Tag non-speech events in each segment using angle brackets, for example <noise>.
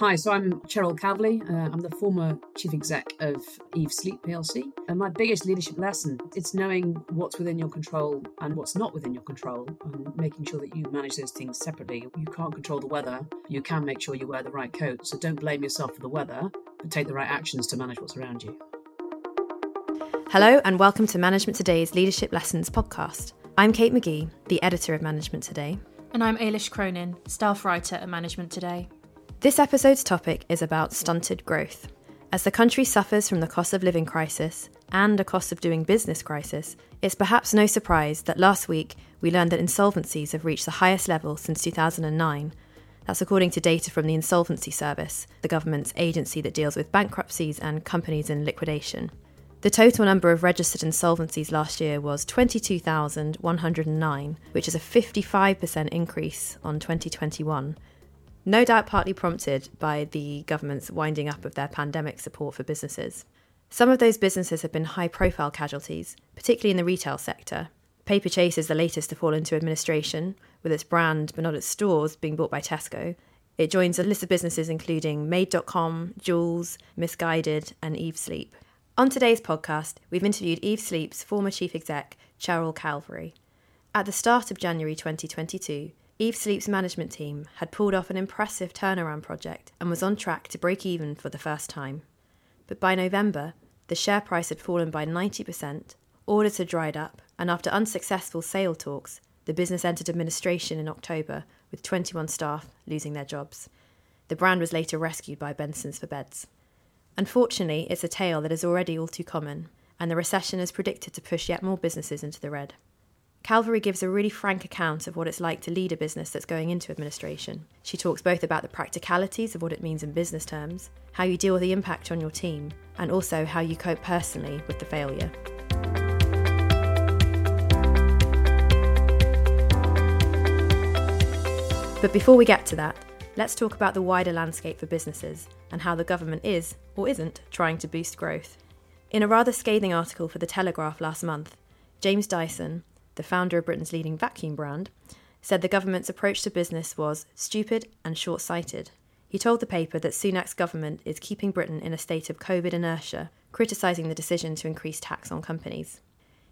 Hi, so I'm Cheryl Calverley. Uh, I'm the former chief exec of Eve Sleep PLC. And my biggest leadership lesson it's knowing what's within your control and what's not within your control, and making sure that you manage those things separately. You can't control the weather. You can make sure you wear the right coat. So don't blame yourself for the weather, but take the right actions to manage what's around you. Hello, and welcome to Management Today's Leadership Lessons podcast. I'm Kate Magee, the editor of Management Today. And I'm Ailish Cronin, staff writer at Management Today. This episode's topic is about stunted growth. As the country suffers from the cost of living crisis and a cost of doing business crisis, it's perhaps no surprise that last week we learned that insolvencies have reached the highest level since 2009. That's according to data from the Insolvency Service, the government's agency that deals with bankruptcies and companies in liquidation. The total number of registered insolvencies last year was 22,109, which is a 55% increase on 2021 no doubt partly prompted by the government's winding up of their pandemic support for businesses. Some of those businesses have been high profile casualties, particularly in the retail sector. Paperchase is the latest to fall into administration, with its brand, but not its stores, being bought by Tesco. It joins a list of businesses including Made.com, Joules, Missguided, and Eve Sleep. On today's podcast, we've interviewed Eve Sleep's former chief exec, Cheryl Calverley. At the start of January 2022, Eve Sleep's management team had pulled off an impressive turnaround project and was on track to break even for the first time. But by November, the share price had fallen by 90%, orders had dried up, and after unsuccessful sale talks, the business entered administration in October with 21 staff losing their jobs. The brand was later rescued by Bensons for Beds. Unfortunately, it's a tale that is already all too common, and the recession is predicted to push yet more businesses into the red. Calverley gives a really frank account of what it's like to lead a business that's going into administration. She talks both about the practicalities of what it means in business terms, how you deal with the impact on your team, and also how you cope personally with the failure. But before we get to that, let's talk about the wider landscape for businesses and how the government is, or isn't, trying to boost growth. In a rather scathing article for The Telegraph last month, James Dyson, the founder of Britain's leading vacuum brand, said the government's approach to business was stupid and short sighted. He told the paper that Sunak's government is keeping Britain in a state of COVID inertia, criticising the decision to increase tax on companies.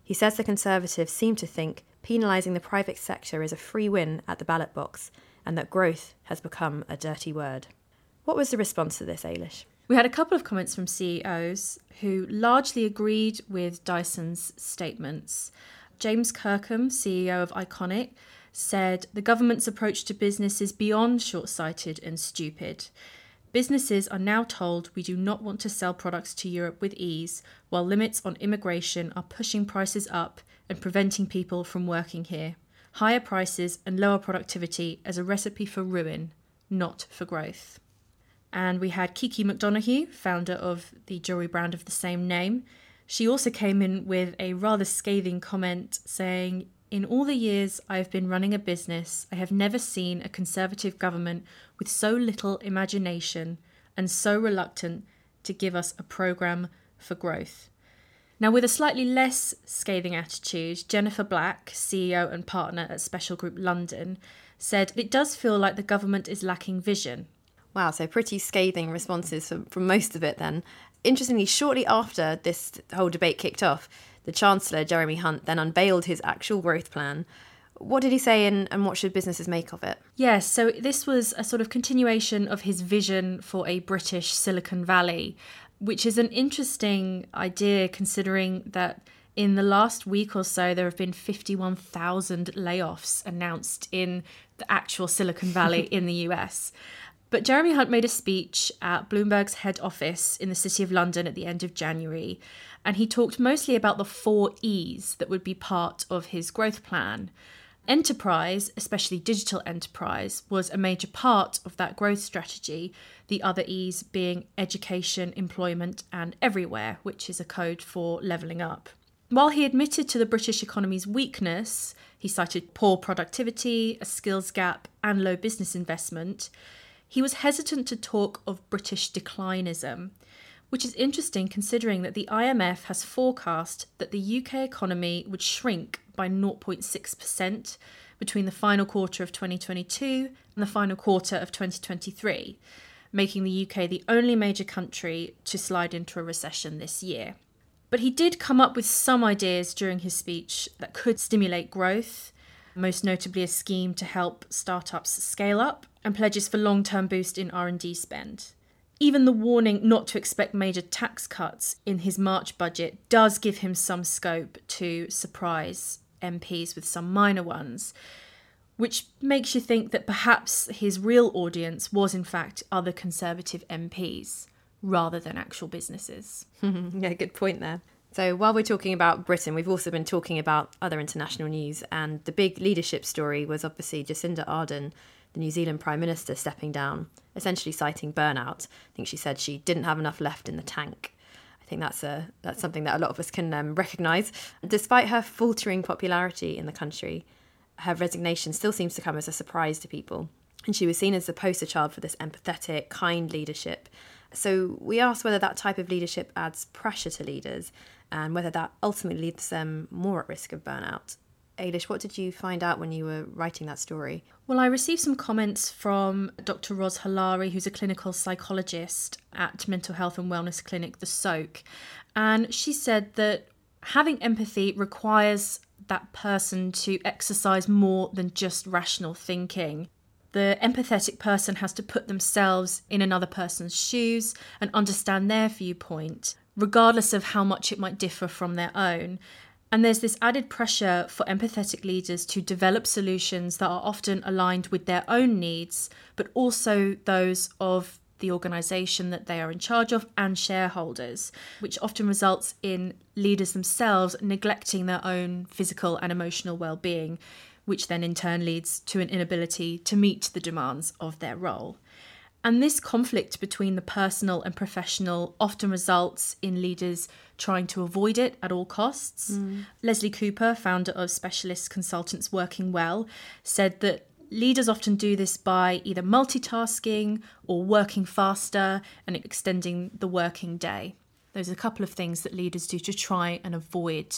He says the Conservatives seem to think penalising the private sector is a free win at the ballot box and that growth has become a dirty word. What was the response to this, Ailish? We had a couple of comments from CEOs who largely agreed with Dyson's statements. James Kirkham, CEO of Iconic, said the government's approach to business is beyond short sighted and stupid. Businesses are now told we do not want to sell products to Europe with ease, while limits on immigration are pushing prices up and preventing people from working here. Higher prices and lower productivity as a recipe for ruin, not for growth. And we had Kiki McDonough, founder of the jewellery brand of the same name. She also came in with a rather scathing comment saying, In all the years I've been running a business, I have never seen a Conservative government with so little imagination and so reluctant to give us a programme for growth. Now, with a slightly less scathing attitude, Jennifer Black, CEO and partner at Special Group London, said it does feel like the government is lacking vision. Wow, so pretty scathing responses from, from most of it then interestingly, shortly after this whole debate kicked off, the Chancellor, Jeremy Hunt, then unveiled his actual growth plan. What did he say and, and what should businesses make of it? Yes, so this was a sort of continuation of his vision for a British Silicon Valley, which is an interesting idea considering that in the last week or so, there have been 51,000 layoffs announced in the actual Silicon Valley <laughs> in the US. But Jeremy Hunt made a speech at Bloomberg's head office in the City of London at the end of January, and he talked mostly about the four E's that would be part of his growth plan. Enterprise, especially digital enterprise, was a major part of that growth strategy, the other E's being education, employment, and everywhere, which is a code for levelling up. While he admitted to the British economy's weakness, he cited poor productivity, a skills gap, and low business investment he was hesitant to talk of British declinism, which is interesting considering that the IMF has forecast that the UK economy would shrink by 0.6% between the final quarter of 2022 and the final quarter of 2023. making the UK the only major country to slide into a recession this year. But he did come up with some ideas during his speech that could stimulate growth, most notably a scheme to help startups scale up and pledges for long-term boost in R&D spend. Even the warning not to expect major tax cuts in his March budget does give him some scope to surprise MPs with some minor ones, which makes you think that perhaps his real audience was in fact other Conservative MPs rather than actual businesses. <laughs> yeah, good point there. So, while we're talking about Britain, we've also been talking about other international news, and the big leadership story was obviously Jacinda Ardern, the New Zealand Prime Minister, stepping down, essentially citing burnout. I think she said she didn't have enough left in the tank. I think that's a that's something that a lot of us can um, recognise. Despite her faltering popularity in the country, her resignation still seems to come as a surprise to people, and she was seen as the poster child for this empathetic, kind leadership so we asked whether that type of leadership adds pressure to leaders and whether that ultimately leaves them more at risk of burnout. Ailish, what did you find out when you were writing that story? Well, I received some comments from Dr. Ros Halari, who's a clinical psychologist at Mental Health and Wellness Clinic, the Soke. And she said that having empathy requires that person to exercise more than just rational thinking the empathetic person has to put themselves in another person's shoes and understand their viewpoint, regardless of how much it might differ from their own. And there's this added pressure for empathetic leaders to develop solutions that are often aligned with their own needs, but also those of the organisation that they are in charge of and shareholders, which often results in leaders themselves neglecting their own physical and emotional well being, which then in turn leads to an inability to meet the demands of their role. And this conflict between the personal and professional often results in leaders trying to avoid it at all costs. Mm. Leslie Cooper, founder of Specialist Consultants Working Well, said that leaders often do this by either multitasking or working faster and extending the working day. There's a couple of things that leaders do to try and avoid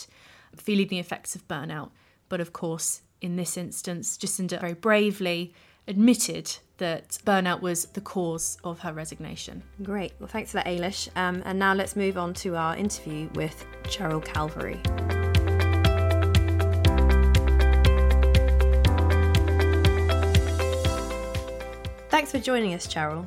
feeling the effects of burnout. But of course, in this instance, Jacinda very bravely admitted that burnout was the cause of her resignation. Great. Well, thanks for that, Ailish. Um, and now let's move on to our interview with Cheryl Calverley. Thanks for joining us, Cheryl.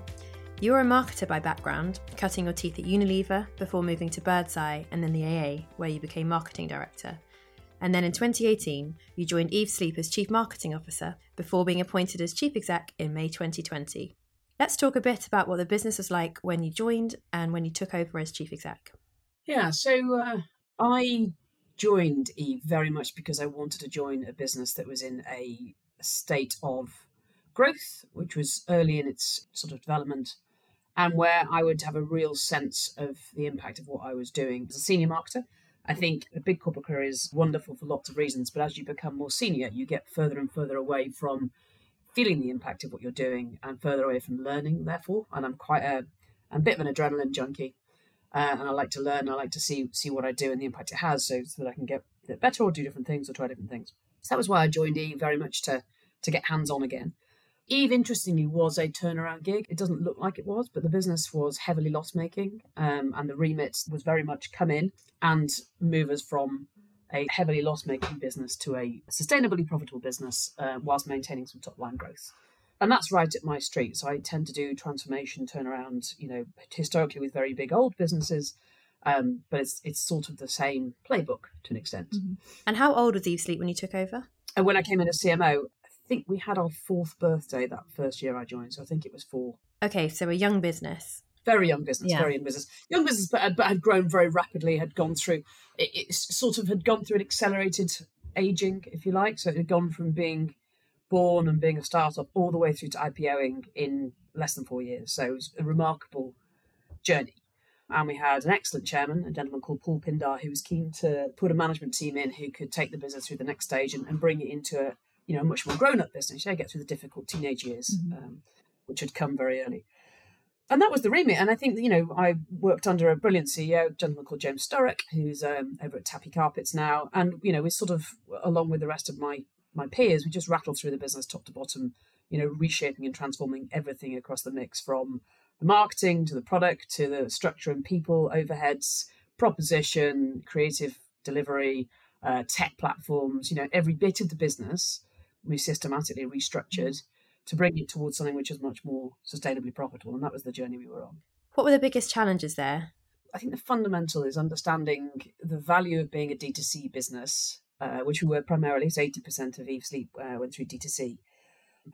You're a marketer by background, cutting your teeth at Unilever before moving to Birds Eye and then the AA, where you became marketing director. And then in 2018, you joined Eve Sleep as Chief Marketing Officer before being appointed as Chief Exec in May 2020. Let's talk a bit about what the business was like when you joined and when you took over as Chief Exec. Yeah, so uh, I joined Eve very much because I wanted to join a business that was in a state of growth, which was early in its sort of development, and where I would have a real sense of the impact of what I was doing as a senior marketer. I think a big corporate career is wonderful for lots of reasons, but as you become more senior, you get further and further away from feeling the impact of what you're doing and further away from learning, therefore. And I'm quite a, I'm a bit of an adrenaline junkie. Uh, and I like to learn. I like to see see what I do and the impact it has, so, so that I can get better or do different things or try different things. So that was why I joined E very much to to get hands on again. Eve, interestingly, was a turnaround gig. It doesn't look like it was, but the business was heavily loss making, um, and the remit was very much come in and move us from a heavily loss making business to a sustainably profitable business uh, whilst maintaining some top line growth. And that's right at my street. So I tend to do transformation, turnaround, you know, historically with very big old businesses. Um, but it's it's sort of the same playbook to an extent. Mm-hmm. And how old was Eve Sleep when you took over? And when I came in as CMO, think we had our fourth birthday that first year I joined, so I think it was four. Okay, so a young business. Very young business, yeah. very young business. Young business, but, but had grown very rapidly, had gone through, it, it sort of had gone through an accelerated aging, if you like. So it had gone from being born and being a startup all the way through to IPOing in less than four years. So it was a remarkable journey. And we had an excellent chairman, a gentleman called Paul Pindar, who was keen to put a management team in who could take the business through the next stage and, and bring it into a, you know, much more grown up business. You get through the difficult teenage years, mm-hmm. um, which had come very early. And that was the remit. And I think, you know, I worked under a brilliant CEO, a gentleman called James Sturrock, who's um, over at Tapi Carpets now. And, you know, we sort of, along with the rest of my my peers, we just rattled through the business top to bottom, you know, reshaping and transforming everything across the mix from the marketing to the product to the structure and people, overheads, proposition, creative delivery, uh, tech platforms, you know, every bit of the business we systematically restructured to bring it towards something which is much more sustainably profitable. And that was the journey we were on. What were the biggest challenges there? I think the fundamental is understanding the value of being a D2C business, uh, which we were primarily, so 80% of Eve Sleep uh, went through D2C,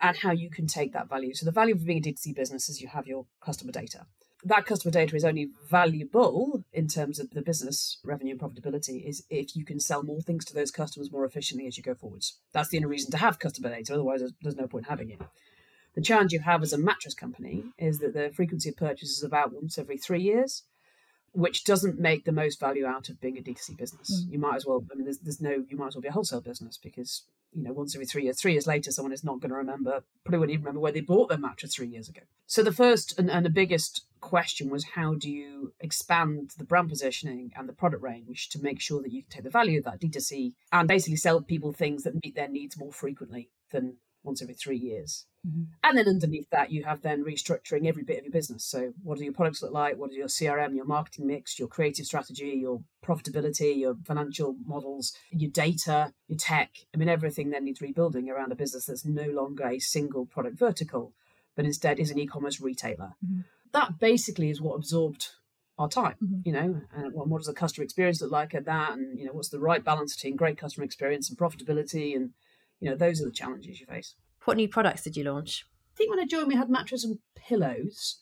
and how you can take that value. So, the value of being a D2C business is you have your customer data. That customer data is only valuable in terms of the business revenue and profitability is if you can sell more things to those customers more efficiently as you go forwards. That's the only reason to have customer data, otherwise, there's, no point having it. The challenge you have as a mattress company is that the frequency of purchase is about once every three years which doesn't make the most value out of being a D2C business. Mm. You might as well, I mean, there's, there's no, you might as well be a wholesale business because, you know, once every three years, three years later, someone is not going to remember, probably wouldn't even remember where they bought their mattress three years ago. So the first and, and the biggest question was how do you expand the brand positioning and the product range to make sure that you can take the value of that D2C and basically sell people things that meet their needs more frequently than once every three years. Mm-hmm. And then underneath that, you have then restructuring every bit of your business. So, what do your products look like? What are your CRM, your marketing mix, your creative strategy, your profitability, your financial models, your data, your tech? I mean, everything then needs rebuilding around a business that's no longer a single product vertical, but instead is an e commerce retailer. Mm-hmm. That basically is what absorbed our time mm-hmm. you know and well, what does the customer experience look like at that and you know what's the right balance between great customer experience and profitability and you know those are the challenges you face. What new products did you launch? I think when i joined we had mattress and pillows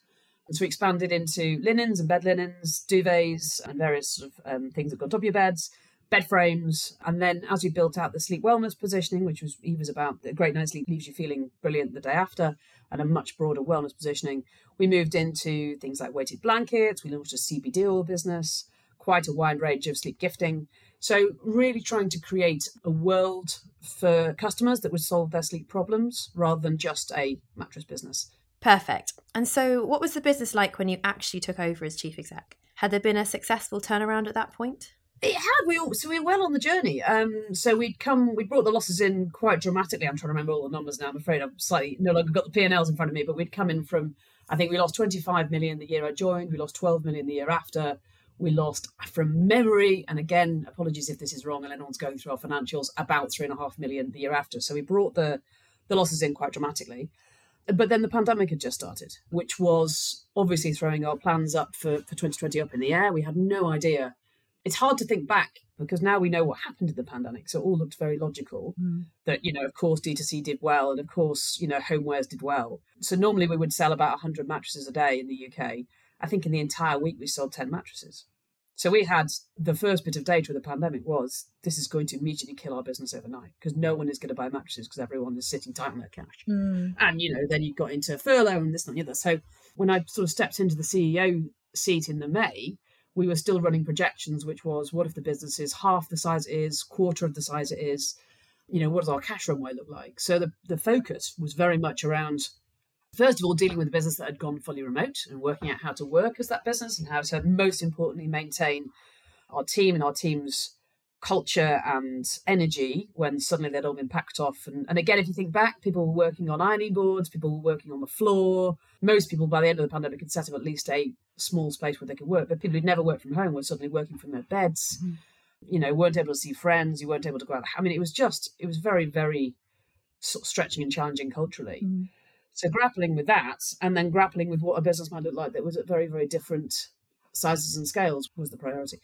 and so we expanded into linens and bed linens duvets and various sort of um, things that go on top of your beds bed frames and then as we built out the sleep wellness positioning which was he was about a great night's sleep leaves you feeling brilliant the day after and a much broader wellness positioning we moved into things like weighted blankets we launched a cbd oil business quite a wide range of sleep gifting so, really trying to create a world for customers that would solve their sleep problems rather than just a mattress business. Perfect. And so, what was the business like when you actually took over as chief exec? Had there been a successful turnaround at that point? It had. We all, so we were well on the journey. Um, so we'd come, we brought the losses in quite dramatically. I'm trying to remember all the numbers now. I'm afraid I've slightly no longer got the P and Ls in front of me. But we'd come in from, I think we lost 25 million the year I joined. We lost 12 million the year after. We lost from memory, and again, apologies if this is wrong, and anyone's going through our financials, about three and a half million the year after. So we brought the the losses in quite dramatically. But then the pandemic had just started, which was obviously throwing our plans up for, for 2020 up in the air. We had no idea. It's hard to think back because now we know what happened in the pandemic. So it all looked very logical mm. that, you know, of course, D2C did well. And of course, you know, homewares did well. So normally we would sell about 100 mattresses a day in the UK. I think in the entire week we sold 10 mattresses. So we had the first bit of data of the pandemic was this is going to immediately kill our business overnight because no one is going to buy mattresses because everyone is sitting tight on their cash. Mm. And, you know, then you got into furlough and this and the other. So when I sort of stepped into the CEO seat in the May, we were still running projections, which was what if the business is half the size it is, quarter of the size it is? You know, what does our cash runway look like? So the, the focus was very much around first of all, dealing with a business that had gone fully remote and working out how to work as that business and how to most importantly maintain our team and our team's culture and energy when suddenly they'd all been packed off. And, and again, if you think back, people were working on ironing boards, people were working on the floor. Most people by the end of the pandemic had set up at least a small space where they could work, but people who'd never worked from home were suddenly working from their beds. Mm-hmm. You know, weren't able to see friends, you weren't able to go out. I mean, it was just, it was very, very sort of stretching and challenging culturally. Mm-hmm. So grappling with that and then grappling with what a business might look like that was at very, very different sizes and scales was the priority.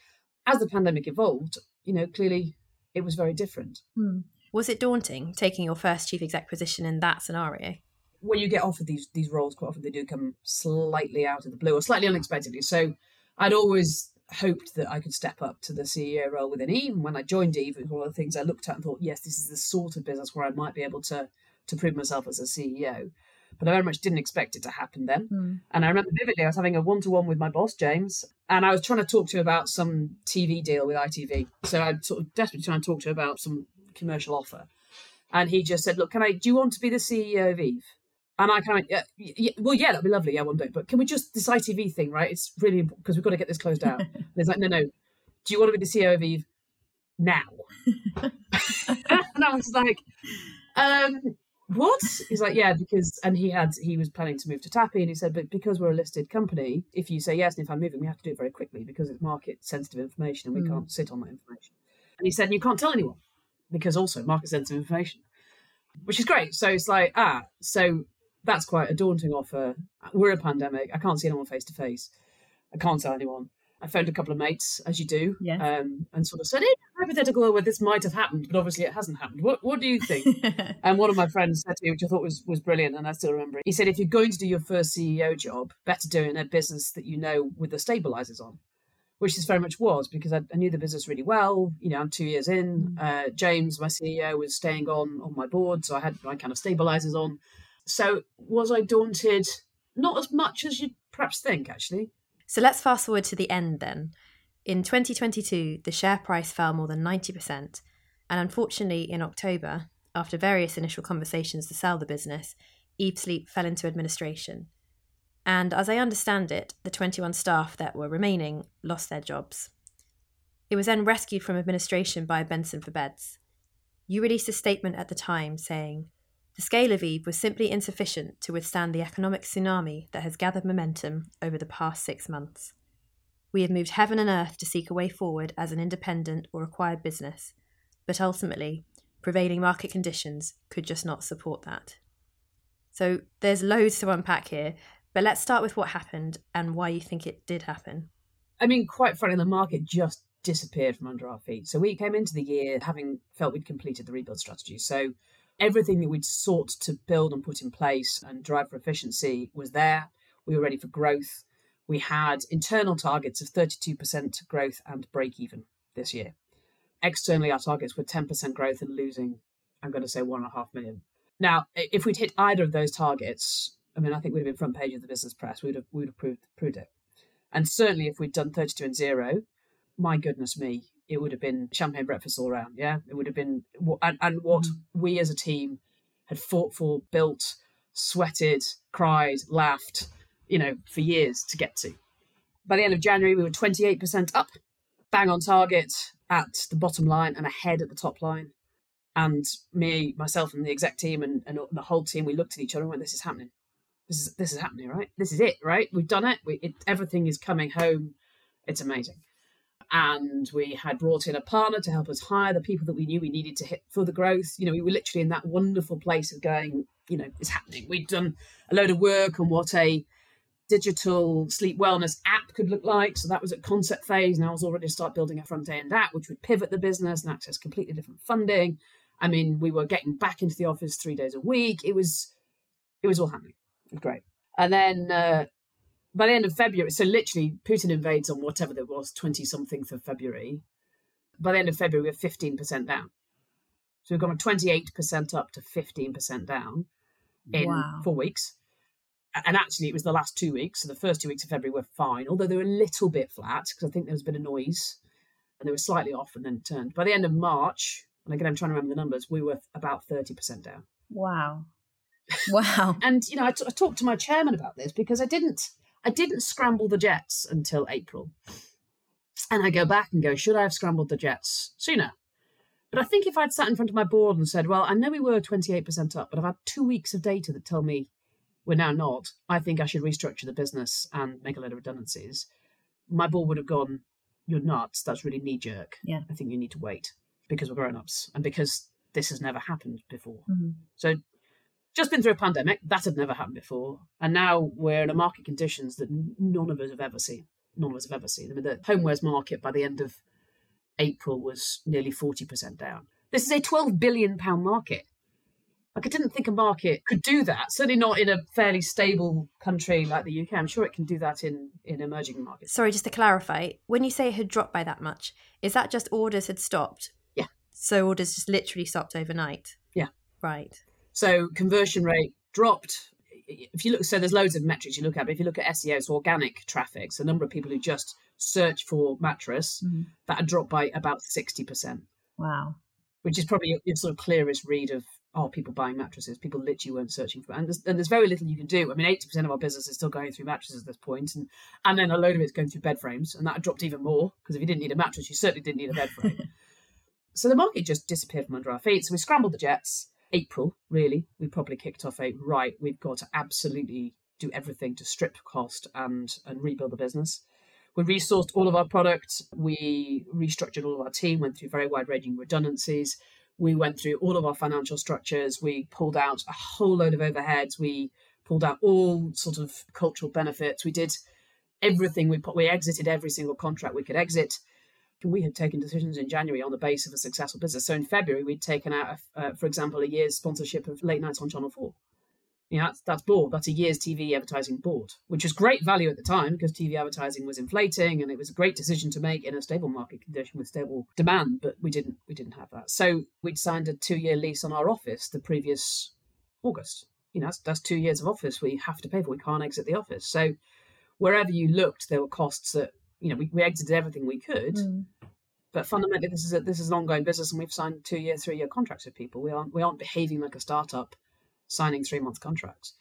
As the pandemic evolved, you know, clearly it was very different. Hmm. Was it daunting taking your first chief exec position in that scenario? When you get offered these these roles, quite often they do come slightly out of the blue or slightly unexpectedly. So I'd always hoped that I could step up to the CEO role within Eve. And when I joined Eve, it was one of the things I looked at and thought, yes, this is the sort of business where I might be able to to prove myself as a CEO but I very much didn't expect it to happen then. Mm. And I remember vividly, I was having a one to one with my boss, James, and I was trying to talk to him about some TV deal with ITV. So I'm sort of desperately trying to talk to him about some commercial offer. And he just said, Look, can I, do you want to be the CEO of Eve? And I kind of, yeah, yeah, well, yeah, that'd be lovely. Yeah, one day. But can we just, this ITV thing, right? It's really important because we've got to get this closed out. <laughs> and he's like, No, no. Do you want to be the CEO of Eve now? <laughs> <laughs> and I was like, um, what? He's like, yeah, because, and he had, he was planning to move to Tapi, and he said, but because we're a listed company, if you say yes, and if I'm moving, we have to do it very quickly because it's market sensitive information and we Mm. can't sit on that information. And he said, and you can't tell anyone because also market sensitive information, which is great. So it's like, ah, so that's quite a daunting offer. We're a pandemic. I can't see anyone face to face. I can't tell anyone. I phoned a couple of mates, as you do, Yes. um, and sort of said, "In a hypothetical where this might have happened, but obviously it hasn't happened. What What do you think?" <laughs> and one of my friends said to me, which I thought was was brilliant, and I still remember it. He said, "If you're going to do your first CEO job, better do it in a business that you know with the stabilizers on." Which this very much was because I, I knew the business really well. You know, I'm two years in. Uh, James, my CEO, was staying on on my board, so I had my kind of stabilizers on. So was I daunted? Not as much as you'd perhaps think, actually. So let's fast forward to the end then. In 2022, the share price fell more than 90%. And unfortunately, in October, after various initial conversations to sell the business, Eve Sleep fell into administration. And as I understand it, the 21 staff that were remaining lost their jobs. It was then rescued from administration by Benson for Beds. You released a statement at the time saying, the scale of Eve was simply insufficient to withstand the economic tsunami that has gathered momentum over the past six months. We have moved heaven and earth to seek a way forward as an independent or acquired business, but ultimately, prevailing market conditions could just not support that. So there's loads to unpack here, but let's start with what happened and why you think it did happen. I mean, quite frankly, the market just disappeared from under our feet. So we came into the year having felt we'd completed the rebuild strategy. So everything that we'd sought to build and put in place and drive for efficiency was there. We were ready for growth. We had internal targets of 32% growth and break even this year. Externally, our targets were 10% growth and losing, I'm going to say, one and a half million. Now, if we'd hit either of those targets, I mean, I think we'd have been front page of the business press. We'd have, we'd have proved, proved it. And certainly, if we'd done 32 and zero, my goodness me, it would have been champagne breakfast all around. Yeah, it would have been, and, and what mm. we as a team had fought for, built, sweated, cried, laughed, you know, for years to get to. By the end of January, we were 28% up, bang on target at the bottom line and ahead at the top line. And me, myself, and the exec team and, and the whole team, we looked at each other and went, "This is happening. This is this is happening, right? This is it, right? We've done it. We, it everything is coming home. It's amazing." And we had brought in a partner to help us hire the people that we knew we needed to hit for the growth. You know, we were literally in that wonderful place of going, you know, it's happening. We'd done a load of work on what a digital sleep wellness app could look like. So that was at concept phase. Now I was already to start building a front end app, which would pivot the business and access completely different funding. I mean, we were getting back into the office three days a week. It was, it was all happening. It was great. And then uh, by the end of February, so literally Putin invades on whatever there was, 20 something of February. By the end of February, we're 15% down. So we've gone from 28% up to 15% down in Wow. four weeks. And actually, it was the last two weeks. So the first two weeks of February were fine, although they were a little bit flat because I think there was a bit of noise and they were slightly off and then turned. By the end of March, and again, I'm trying to remember the numbers, we were about 30% down. Wow. <laughs> Wow. And you know, I, t- I talked to my chairman about this because I didn't, I didn't scramble the jets until April. And I go back and go, should I have scrambled the jets sooner? But I think if I'd sat in front of my board and said, well, I know we were 28% up, but I've had two weeks of data that tell me we're now not, I think I should restructure the business and make a load of redundancies. My board would have gone, you're nuts. That's really knee jerk. Yeah. I think you need to wait because we're grown ups and because this has never happened before. Mhm. So just been through a pandemic that had never happened before, and now we're in a market conditions that none of us have ever seen. None of us have ever seen. I mean, the homewares market by the end of April was nearly forty percent down. This is a twelve billion pound market. Like I didn't think a market could do that. Certainly not in a fairly stable country like the UK. I'm sure it can do that in in emerging markets. Sorry, just to clarify, when you say it had dropped by that much, is that just orders had stopped? Yeah. So orders just literally stopped overnight? Yeah. Right. So conversion rate dropped. If you look, so there's loads of metrics you look at, but if you look at SEO, so organic traffic, so the number of people who just search for mattress, Mhm. that had dropped by about 60%, Wow. which is probably your, sort of clearest read of, oh, people buying mattresses. People literally weren't searching for, and there's, and there's very little you can do. I mean, 80% of our business is still going through mattresses at this point, and, and then a load of it's going through bed frames, and that dropped even more, because if you didn't need a mattress, you certainly didn't need a bed frame. <laughs> so the market just disappeared from under our feet. So we scrambled the jets. April, really, we probably kicked off a right, we've got to absolutely do everything to strip cost and, and rebuild the business. We resourced all of our products. We restructured all of our team, went through very wide ranging redundancies. We went through all of our financial structures. We pulled out a whole load of overheads. We pulled out all sort of cultural benefits. We did everything. We put, we exited every single contract we could exit. We had taken decisions in January on the base of a successful business. So in February, we'd taken out, uh, for example, a year's sponsorship of late nights on Channel 4 you know, that's, that's board. That's a year's TV advertising board, which was great value at the time because TV advertising was inflating and it was a great decision to make in a stable market condition with stable demand. But we didn't we didn't have that. So we'd signed a two year lease on our office the previous August. You know, that's, that's two years of office we have to pay for. We can't exit the office. So wherever you looked, there were costs that you know we, we exited everything we could. Mm. But fundamentally, this is a, this is an ongoing business, and we've signed two year, three year contracts with people. We aren't we aren't behaving like a startup signing three month contracts.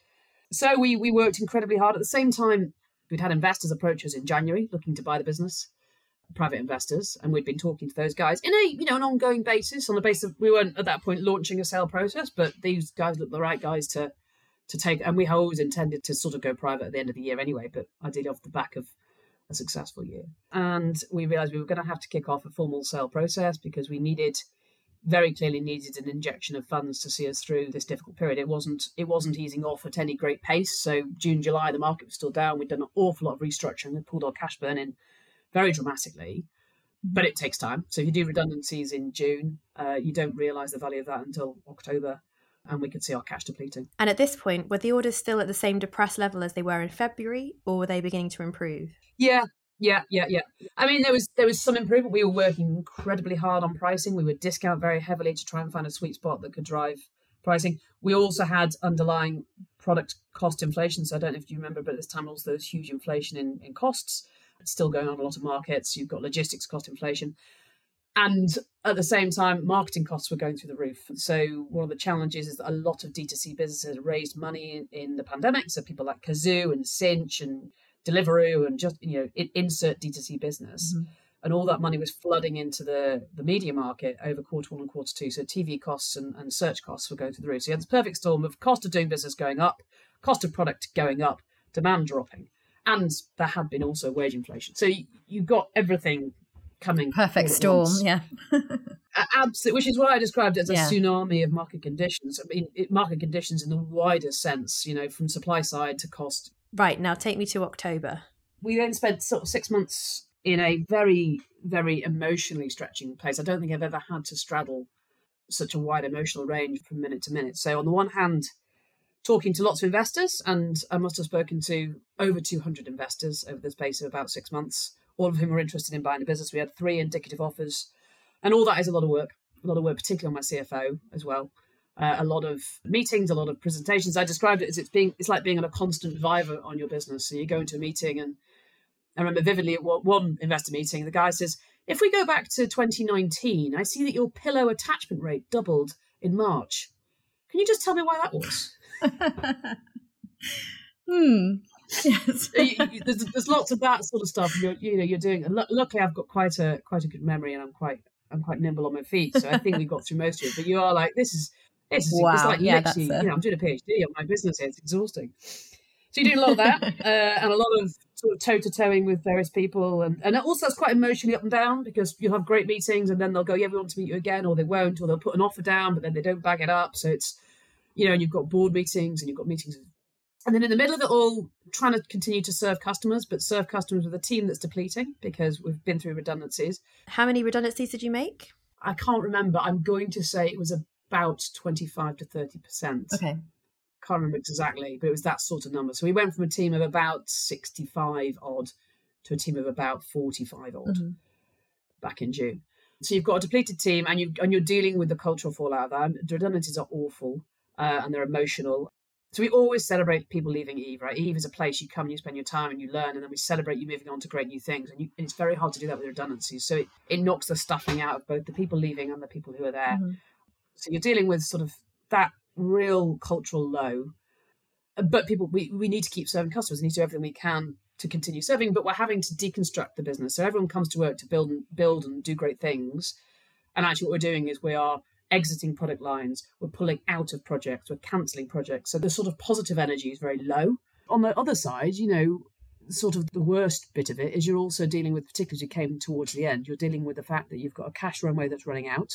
So we we worked incredibly hard. At the same time, we'd had investors approach us in January looking to buy the business, private investors, and we'd been talking to those guys in a you know an ongoing basis on the basis of we weren't at that point launching a sale process, but these guys looked the right guys to to take, and we always intended to sort of go private at the end of the year anyway, but I did off the back of a successful year. And we realized we were going to have to kick off a formal sale process because we needed very clearly needed an injection of funds to see us through this difficult period. It wasn't it wasn't easing off at any great pace. So June, July, the market was still down. We'd done an awful lot of restructuring. We pulled our cash burn in very dramatically. But it takes time. So if you do redundancies in June, uh, you don't realise the value of that until October, and we could see our cash depleting. And at this point, were the orders still at the same depressed level as they were in February, or were they beginning to improve? Yeah, yeah, yeah, yeah. I mean, there was there was some improvement. We were working incredibly hard on pricing. We would discount very heavily to try and find a sweet spot that could drive pricing. We also had underlying product cost inflation. So I don't know if you remember, but at this time also there was huge inflation in, in costs. It's still going on in a lot of markets. You've got logistics cost inflation. And at the same time, marketing costs were going through the roof. So one of the challenges is that a lot of D2C businesses raised money in, in the pandemic. So people like Cazoo and Cinch and Deliveroo and just you know insert D2C business. Mm-hmm. And all that money was flooding into the, the media market over quarter one and quarter two. So TV costs and, and search costs were going through the roof. So you had this perfect storm of cost of doing business going up, cost of product going up, demand dropping. And there had been also wage inflation. So you, you got everything coming. Perfect storm, yeah. <laughs> Absolutely, which is why I described it as a yeah. tsunami of market conditions. I mean, it, market conditions in the wider sense, you know, from supply side to cost Right, now take me to October. We then spent sort of six months in a very, very emotionally stretching place. I don't think I've ever had to straddle such a wide emotional range from minute to minute. So, on the one hand, talking to lots of investors, and I must have spoken to over 200 investors over the space of about six months, all of whom were interested in buying the business. We had three indicative offers, and all that is a lot of work, a lot of work, particularly on my CFO as well uh, a lot of meetings, a lot of presentations. I described it as it's being it's like being on a constant viva on your business. So you go into a meeting, and I remember vividly at one investor meeting, the guy says, "If we go back to 2019, I see that your pillow attachment rate doubled in March. Can you just tell me why that was?" <laughs> <laughs> <laughs> hmm. Yes. there's, there's lots of that sort of stuff. You're, you know, you're doing. Luckily, I've got quite a quite a good memory, and I'm quite I'm quite nimble on my feet, so I think we got through most of it. But you are like, this is it's, wow. it's like yeah, literally, you know, I'm doing a PhD on my business. It's exhausting. So you do a lot of that, uh, and a lot of sort of toe to toeing with various people, and and also it's quite emotionally up and down because you'll have great meetings, and then they'll go, yeah, we want to meet you again, or they won't, or they'll put an offer down, but then they don't back it up. So it's, you know, and you've got board meetings, and you've got meetings, and then in the middle of it all, trying to continue to serve customers, but serve customers with a team that's depleting because we've been through redundancies. How many redundancies did you make? I can't remember. I'm going to say it was about 25 to 30%. Okay. Can't remember exactly, but it was that sort of number. So we went from a team of about 65 odd to a team of about 45 odd mm-hmm. back in June. So you've got a depleted team and, you and you're dealing with the cultural fallout there. The redundancies are awful uh, and they're emotional. So we always celebrate people leaving Eve, right? Eve is a place you come and you spend your time and you learn, and then we celebrate you moving on to great new things. And, you, and it's very hard to do that with redundancies. So it, it knocks the stuffing out of both the people leaving and the people who are there. Mm-hmm. So you're dealing with sort of that real cultural low. But people, we, we need to keep serving customers. We need to do everything we can to continue serving, but we're having to deconstruct the business. So everyone comes to work to build and build and do great things. And actually, what we're doing is we are exiting product lines, we're pulling out of projects, we're cancelling projects. So the sort of positive energy is very low. On the other side, you know, sort of the worst bit of it is you're also dealing with, particularly as you came towards the end, you're dealing with the fact that you've got a cash runway that's running out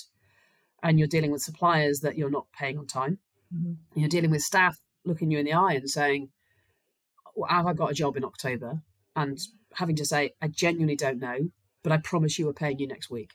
and you're dealing with suppliers that you're not paying on time. Mm-hmm. You're dealing with staff looking you in the eye and saying, well, Have I got a job in October? And having to say, I genuinely don't know, but I promise you we're paying you next week.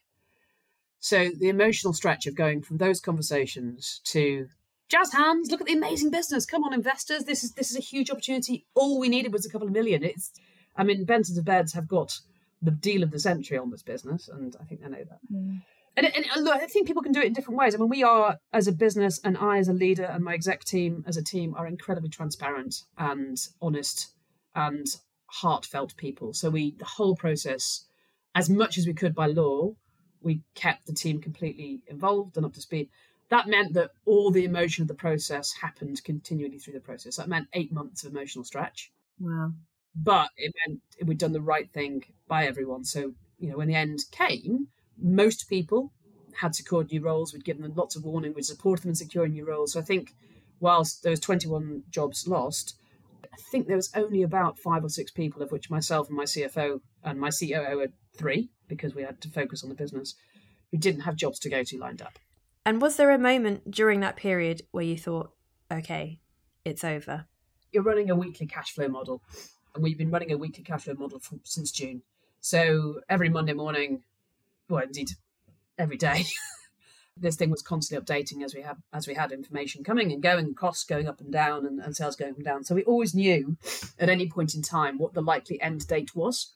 So the emotional stretch of going from those conversations to jazz hands, look at the amazing business. Come on, investors. This is this is a huge opportunity. All we needed was a couple of million. It's I mean, Benson's of Beds have got the deal of the century on this business, and I think they know that. Mm. And, and, and look, I think people can do it in different ways. I mean, we are as a business, and I as a leader, and my exec team as a team are incredibly transparent and honest and heartfelt people. So we the whole process, as much as we could by law, we kept the team completely involved and up to speed. That meant that all the emotion of the process happened continually through the process. That meant eight months of emotional stretch. Wow. But it meant we'd done the right thing by everyone. So, you know, when the end came, most people had secured new roles. We'd given them lots of warning. We'd supported them in securing new roles. So I think whilst there was 21 jobs lost, I think there was only about five or six people, of which myself and my CFO and my COO are three, because we had to focus on the business, who didn't have jobs to go to lined up. And was there a moment during that period where you thought, okay, it's over? You're running a weekly cash flow model, and we've been running a weekly cash flow model for, since June. So every Monday morning, well, indeed, every day, <laughs> this thing was constantly updating as we have as we had information coming and going, costs going up and down, and, and sales going up and down. So we always knew at any point in time what the likely end date was,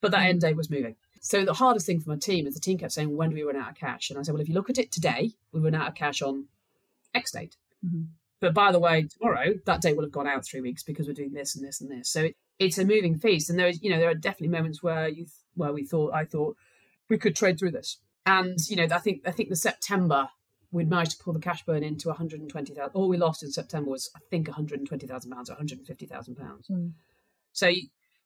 but that hmm. end date was moving. So the hardest thing for my team is the team kept saying, "When do we run out of cash?" And I said, "Well, if you look at it today, we run out of cash on X date." Mm-hmm. But by the way, tomorrow that date will have gone out three weeks because we're doing this and this and this. So it, it's a moving feast, and there is, you know, there are definitely moments where you where we thought, I thought we could trade through this, and you know, I think I think the September we'd managed to pull the cash burn into 120,000. All we lost in September was, I think, 120,000 pounds, or 150,000 pounds. Mm. So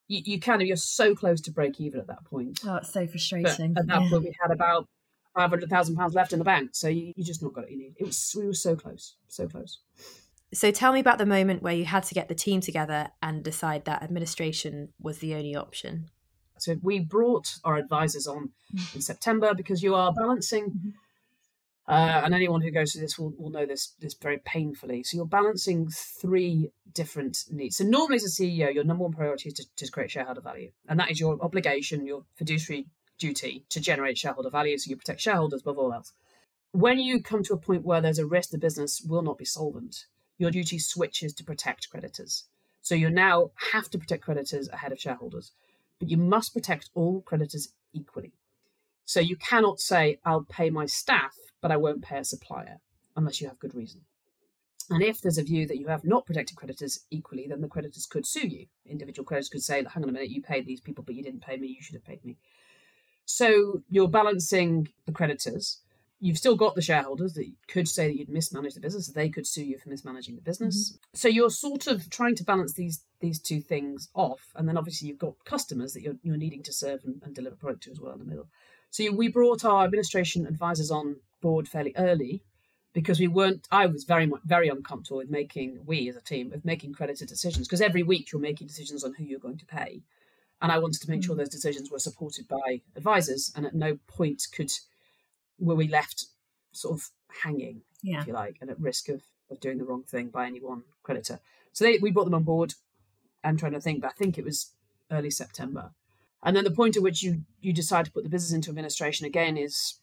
you, you, kind of you're so close to break even at that point. Oh, it's so frustrating. But at that yeah. point, we had about 500,000 pounds left in the bank, so you, you just not got what you need. It was we were so close, so close. So tell me about the moment where you had to get the team together and decide that administration was the only option. So we brought our advisors on mm-hmm. in September because you are balancing, mm-hmm. Uh, and anyone who goes through this will, will know this this very painfully. So you're balancing three different needs. So normally as a CEO, your number one priority is to, to create shareholder value, and that is your obligation, your fiduciary duty to generate shareholder value. So you protect shareholders above all else. When you come to a point where there's a risk the business will not be solvent, your duty switches to protect creditors. So you now have to protect creditors ahead of shareholders but you must protect all creditors equally. So you cannot say, I'll pay my staff, but I won't pay a supplier unless you have good reason. And if there's a view that you have not protected creditors equally, then the creditors could sue you. Individual creditors could say, hang on a minute, you paid these people, but you didn't pay me, you should have paid me. So you're balancing the creditors you've still got the shareholders that could say that you'd mismanaged the business. They could sue you for mismanaging the business. Mm-hmm. So you're sort of trying to balance these these two things off, and then obviously you've got customers that you're you're needing to serve and, and deliver product to as well in the middle. So we brought our administration advisors on board fairly early because we weren't. I was very much very uncomfortable with making we as a team of making creditor decisions because every week you're making decisions on who you're going to pay. And I wanted to make sure mm. those decisions were supported by advisors, and at no point could were we left sort of hanging, yeah. if you like, and at risk of, of doing the wrong thing by any one creditor. So they, we brought them on board. I'm trying to think, but I think it was early September. And then the point at which you you decide to put the business into administration again is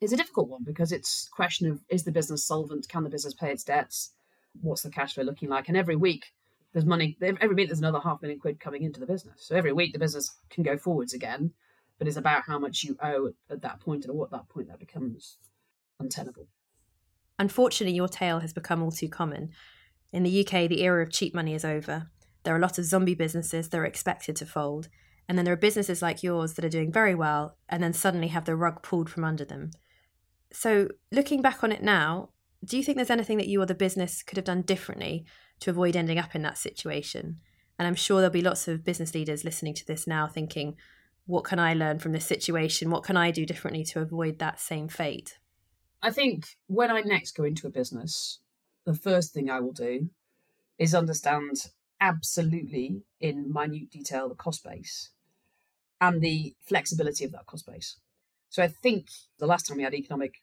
is a difficult one because it's a question of is the business solvent? Can the business pay its debts? What's the cash flow looking like? And every week there's money. Every week there's another half million quid coming into the business. So every week the business can go forwards again but it's about how much you owe at that point and at what that point that becomes untenable. Unfortunately, your tale has become all too common. In the UK, the era of cheap money is over. There are a lot of zombie businesses that are expected to fold, and then there are businesses like yours that are doing very well and then suddenly have the rug pulled from under them. So, looking back on it now, do you think there's anything that you or the business could have done differently to avoid ending up in that situation? And I'm sure there'll be lots of business leaders listening to this now thinking, what can I learn from this situation? What can I do differently to avoid that same fate? I think when I next go into a business, the first thing I will do is understand absolutely in minute detail the cost base and the flexibility of that cost base. So I think the last time we had economic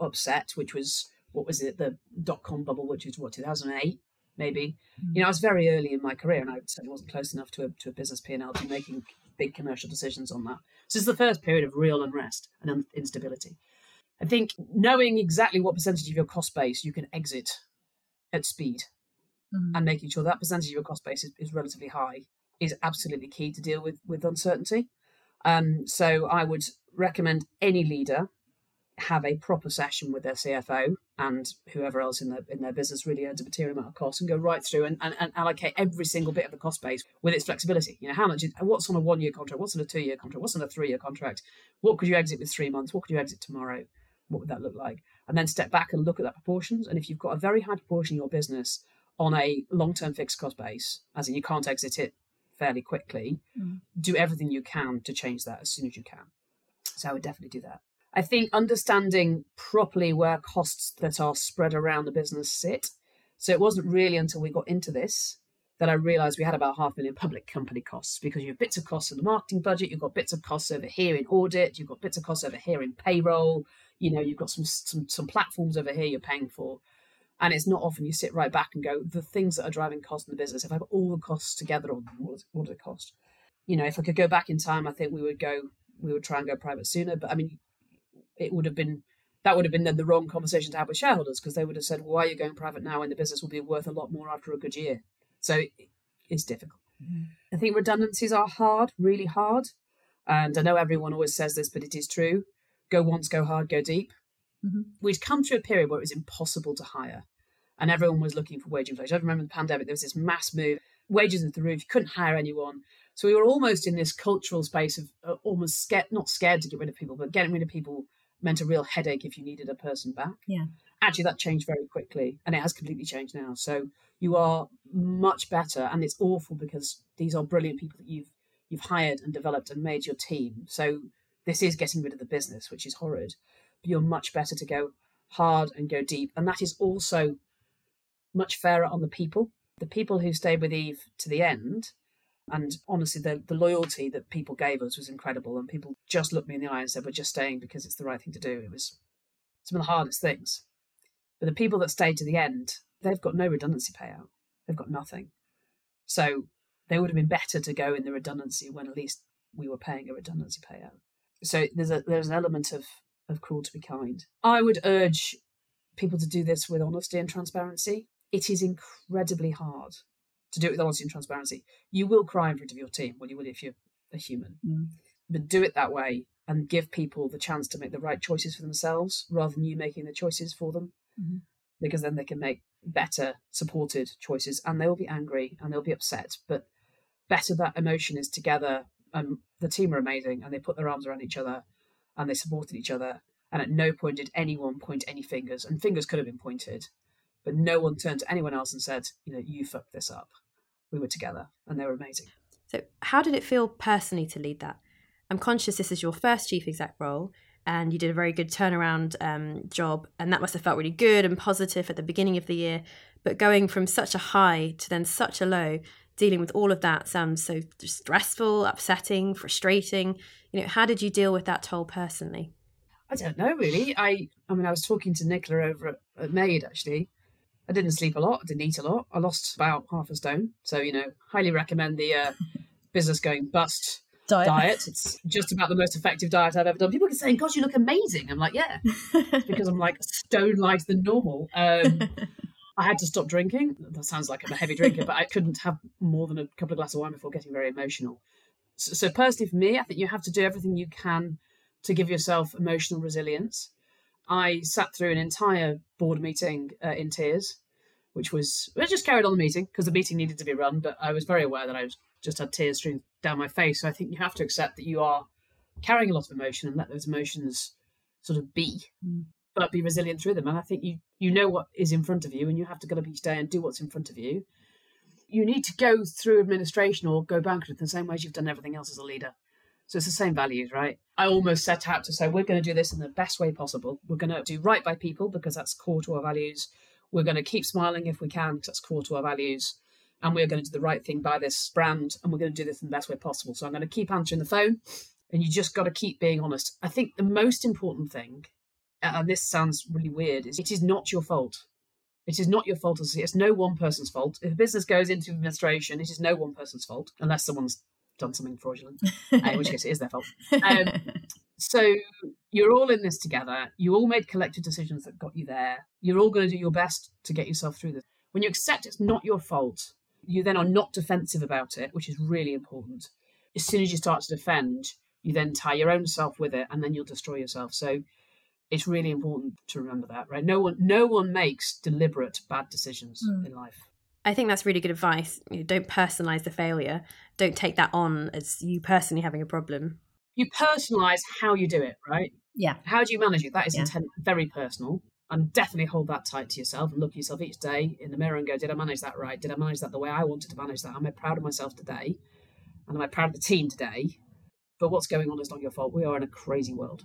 upset, which was what was it, the dot com bubble, which was what 2008 maybe. Mm-hmm. You know, I was very early in my career, and I certainly wasn't close enough to a to a business P and L to be making big commercial decisions on that. So it's the first period of real unrest and instability. I think knowing exactly what percentage of your cost base you can exit at speed mm-hmm. and making sure that percentage of your cost base is, is, relatively high is absolutely key to deal with with uncertainty. Um, so I would recommend any leader have a proper session with their CFO and whoever else in their in their business really earns a material amount of cost and go right through and, and, and allocate every single bit of the cost base with its flexibility. You know, how much is, what's on a one year contract, what's on a two year contract, what's on a three year contract, what could you exit with three months, what could you exit tomorrow? what would that look like? And then step back and look at that proportions. And if you've got a very high proportion of your business on a long term fixed cost base, as in you can't exit it fairly quickly, mm. do everything you can to change that as soon as you can. So I would definitely do that. I think understanding properly where costs that are spread around the business sit. So it wasn't really until we got into this that I realized we had about half a million public company costs because you have bits of costs in the marketing budget, you've got bits of costs over here in audit, you've got bits of costs over here in payroll, you know you've got some some some platforms over here you're paying for and it's not often you sit right back and go the things that are driving costs in the business if i put all the costs together on what does it cost you know if i could go back in time i think we would go we would try and go private sooner but i mean it would have been that would have been then the wrong conversation to have with shareholders because they would have said well, why are you going private now when the business will be worth a lot more after a good year so it's difficult mm-hmm. i think redundancies are hard really hard and i know everyone always says this but it is true go once, go hard, go deep. Mm-hmm. We'd come through a period where it was impossible to hire and everyone was looking for wage inflation. I remember the pandemic, there was this mass move, wages at the roof, you couldn't hire anyone. So we were almost in this cultural space of uh, almost scared, not scared to get rid of people, but getting rid of people meant a real headache if you needed a person back. Yeah. Actually, that changed very quickly and it has completely changed now. So you are much better and it's awful because these are brilliant people that you've you've hired and developed and made your team. So this is getting rid of the business, which is horrid. But you're much better to go hard and go deep. And that is also much fairer on the people. The people who stayed with Eve to the end, and honestly, the, the loyalty that people gave us was incredible. And people just looked me in the eye and said, We're just staying because it's the right thing to do. It was some of the hardest things. But the people that stayed to the end, they've got no redundancy payout. They've got nothing. So they would have been better to go in the redundancy when at least we were paying a redundancy payout so there's a there's an element of of cruel to be kind. I would urge people to do this with honesty and transparency. It is incredibly hard to do it with honesty and transparency. You will cry in front of your team, well, you will if you're a human, mm. but do it that way and give people the chance to make the right choices for themselves rather than you making the choices for them, mm-hmm. because then they can make better, supported choices, and they'll be angry and they'll be upset, but better that emotion is together and the team are amazing and they put their arms around each other and they supported each other and at no point did anyone point any fingers and fingers could have been pointed but no one turned to anyone else and said you know you fucked this up we were together and they were amazing so how did it feel personally to lead that i'm conscious this is your first chief exec role and you did a very good turnaround um, job and that must have felt really good and positive at the beginning of the year but going from such a high to then such a low dealing with all of that sounds so stressful, upsetting, frustrating. You know, how did you deal with that toll personally? I don't know really. I I mean, I was talking to Nicola over at, at Made actually. I didn't sleep a lot. I didn't eat a lot. I lost about half a stone. So you know, highly recommend the uh, <laughs> business going bust diet. diet. It's just about the most effective diet I've ever done. People are saying, "God, you look amazing." I'm like, "Yeah," <laughs> because I'm like stone lighter than normal. Um, <laughs> I had to stop drinking. That sounds like I'm a heavy drinker, but I couldn't have more than a couple of glasses of wine before getting very emotional. So, so, personally, for me, I think you have to do everything you can to give yourself emotional resilience. I sat through an entire board meeting uh, in tears, which was I just carried on the meeting because the meeting needed to be run, but I was very aware that I was, just had tears streaming down my face. So I think you have to accept that you are carrying a lot of emotion and let those emotions sort of be. Mm but be resilient through them. And I think you you know what is in front of you, and you have to get up each day and do what's in front of you. You need to go through administration or go bankrupt in the same way as you've done everything else as a leader. So it's the same values, right? I almost set out to say we're going to do this in the best way possible. We're going to do right by people because that's core to our values. We're going to keep smiling if we can because that's core to our values. And we're going to do the right thing by this brand and we're going to do this in the best way possible. So I'm going to keep answering the phone and you just got to keep being honest. I think the most important thing, and this sounds really weird, is it is not your fault. It is not your fault. It's no one person's fault. If a business goes into administration, it is no one person's fault, unless someone's done something fraudulent, uh, in which case it is their fault. Um, <laughs> so you're all in this together. You all made collective decisions that got you there. You're all going to do your best to get yourself through this. When you accept it's not your fault, you then are not defensive about it, which is really important. As soon as you start to defend, you then tie your own self with it, and then you'll destroy yourself. So it's really important to remember that, right? No one, no one makes deliberate bad decisions mm. in life. I think that's really good advice. You know, don't personalize the failure. Don't take that on as you personally having a problem. You personalize how you do it, right? Yeah. How do you manage it? That is yeah. intent, very personal. And definitely hold that tight to yourself and look at yourself each day in the mirror and go, Did I manage that right? Did I manage that the way I wanted to manage that? Am I proud of myself today? And am I proud of the team today? But what's going on is not your fault. We are in a crazy world.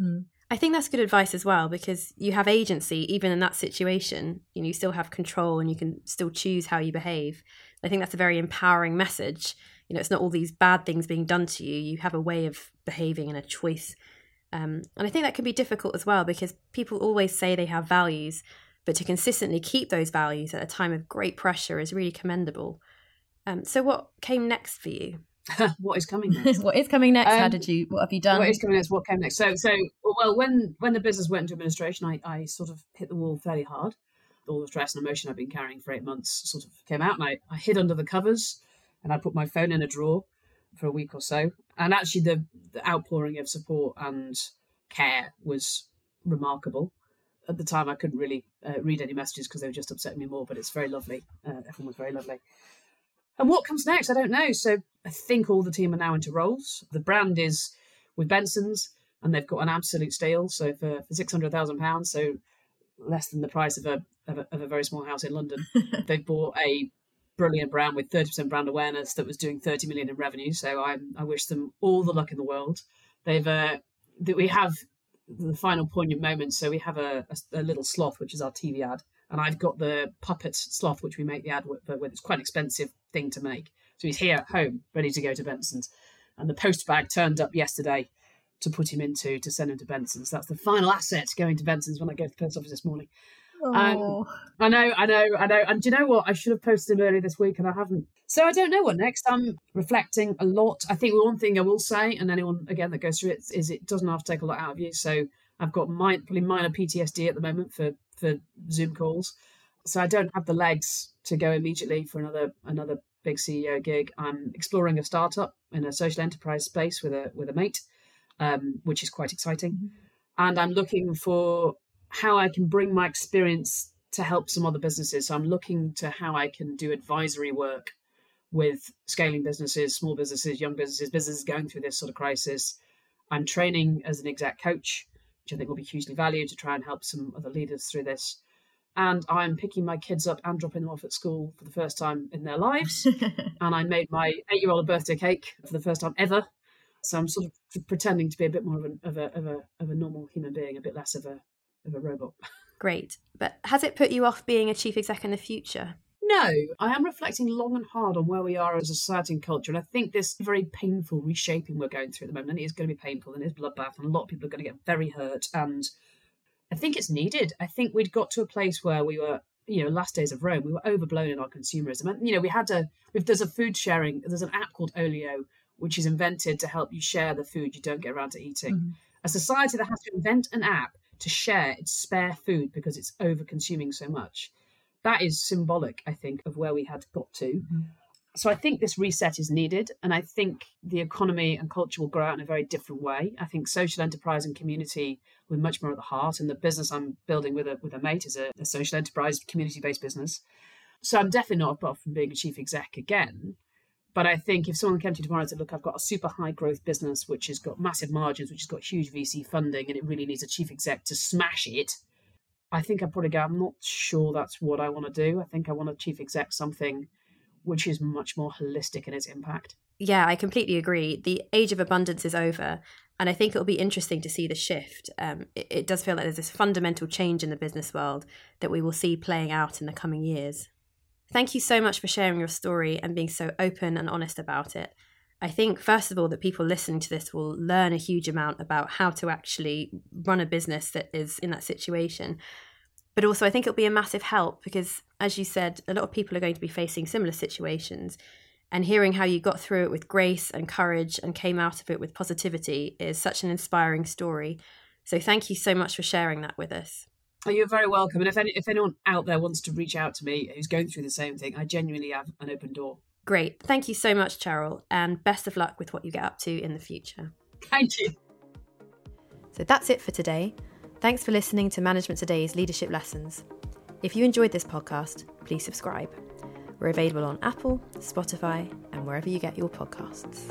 Mm. I think that's good advice as well because you have agency even in that situation. You know, you still have control and you can still choose how you behave. I think that's a very empowering message. You know, it's not all these bad things being done to you. You have a way of behaving and a choice. Um, and I think that can be difficult as well because people always say they have values, but to consistently keep those values at a time of great pressure is really commendable. Um, so, what came next for you? <laughs> <laughs> what is coming next? what is coming next? Um, How did you? What have you done? What is coming next? What came next? So, so well, when when the business went into administration, I, I sort of hit the wall fairly hard. All the stress and emotion I've been carrying for eight months sort of came out, and I, I hid under the covers, and I put my phone in a drawer for a week or so. And actually, the, the outpouring of support and care was remarkable. At the time, I couldn't really uh, read any messages because they were just upsetting me more. But it's very lovely. Uh, everyone was very lovely. And what comes next, I don't know. So I think all the team are now into roles. The brand is with Benson's, and they've got an absolute steal. So for, for six hundred thousand pounds, so less than the price of a, of a, of a very small house in London, <laughs> they've bought a brilliant brand with thirty percent brand awareness that was doing thirty million in revenue. So I I wish them all the luck in the world. They've uh, that we have the final poignant moment. So we have a, a, a little sloth, which is our TV ad, and I've got the puppet sloth, which we make the ad with. with. It's quite an expensive thing to make. So he's here at home, ready to go to Benson's. And the post bag turned up yesterday to put him into to send him to Benson's. That's the final asset going to Benson's when I go to the post office this morning. Um, I know, I know, I know. And do you know what? I should have posted him earlier this week and I haven't. So I don't know what next. I'm reflecting a lot. I think one thing I will say, and anyone again that goes through it, is it doesn't have to take a lot out of you. So I've got my, probably minor PTSD at the moment for for Zoom calls. So I don't have the legs to go immediately for another another big CEO gig. I'm exploring a startup in a social enterprise space with a with a mate, um, which is quite exciting. And I'm looking for how I can bring my experience to help some other businesses. So I'm looking to how I can do advisory work with scaling businesses, small businesses, young businesses, businesses going through this sort of crisis. I'm training as an exec coach which I think will be hugely valued to try and help some other leaders through this. And I'm picking my kids up and dropping them off at school for the first time in their lives. <laughs> and I made my eight year old a birthday cake for the first time ever. So I'm sort of pretending to be a bit more of a, of a, of a, of a normal human being, a bit less of a, of a robot. <laughs> Great. But has it put you off being a chief exec in the future? No, I am reflecting long and hard on where we are as a society and culture. And I think this very painful reshaping we're going through at the moment, and it is going to be painful and it's bloodbath, and a lot of people are going to get very hurt. And I think it's needed. I think we'd got to a place where we were, you know, last days of Rome, we were overblown in our consumerism. And, you know, we had a, if there's a food sharing, there's an app called Olio, which is invented to help you share the food you don't get around to eating. Mm-hmm. A society that has to invent an app to share its spare food because it's over consuming so much that is symbolic, I think, of where we had got to. Mm-hmm. So I think this reset is needed, and I think the economy and culture will grow out in a very different way. I think social enterprise and community were much more at the heart, and the business I'm building with a with a mate is a, a social enterprise community based business. So I'm definitely not above from being a chief exec again. But I think if someone came to you tomorrow and said, "Look, I've got a super high growth business which has got massive margins, which has got huge VC funding, and it really needs a chief exec to smash it," I think I'd probably go, I'm not sure that's what I want to do. I think I want to chief exec something which is much more holistic in its impact. Yeah, I completely agree. The age of abundance is over. And I think it'll be interesting to see the shift. Um, it, it does feel like there's this fundamental change in the business world that we will see playing out in the coming years. Thank you so much for sharing your story and being so open and honest about it. I think, first of all, that people listening to this will learn a huge amount about how to actually run a business that is in that situation. But also, I think it'll be a massive help because, as you said, a lot of people are going to be facing similar situations. And hearing how you got through it with grace and courage and came out of it with positivity is such an inspiring story. So thank you so much for sharing that with us. Oh, you're very welcome. And if, any, if anyone out there wants to reach out to me who's going through the same thing, I genuinely have an open door. Great. Thank you so much, Cheryl, and best of luck with what you get up to in the future. Thank you. So that's it for today. Thanks for listening to Management Today's Leadership Lessons. If you enjoyed this podcast, please subscribe. We're available on Apple, Spotify, and wherever you get your podcasts.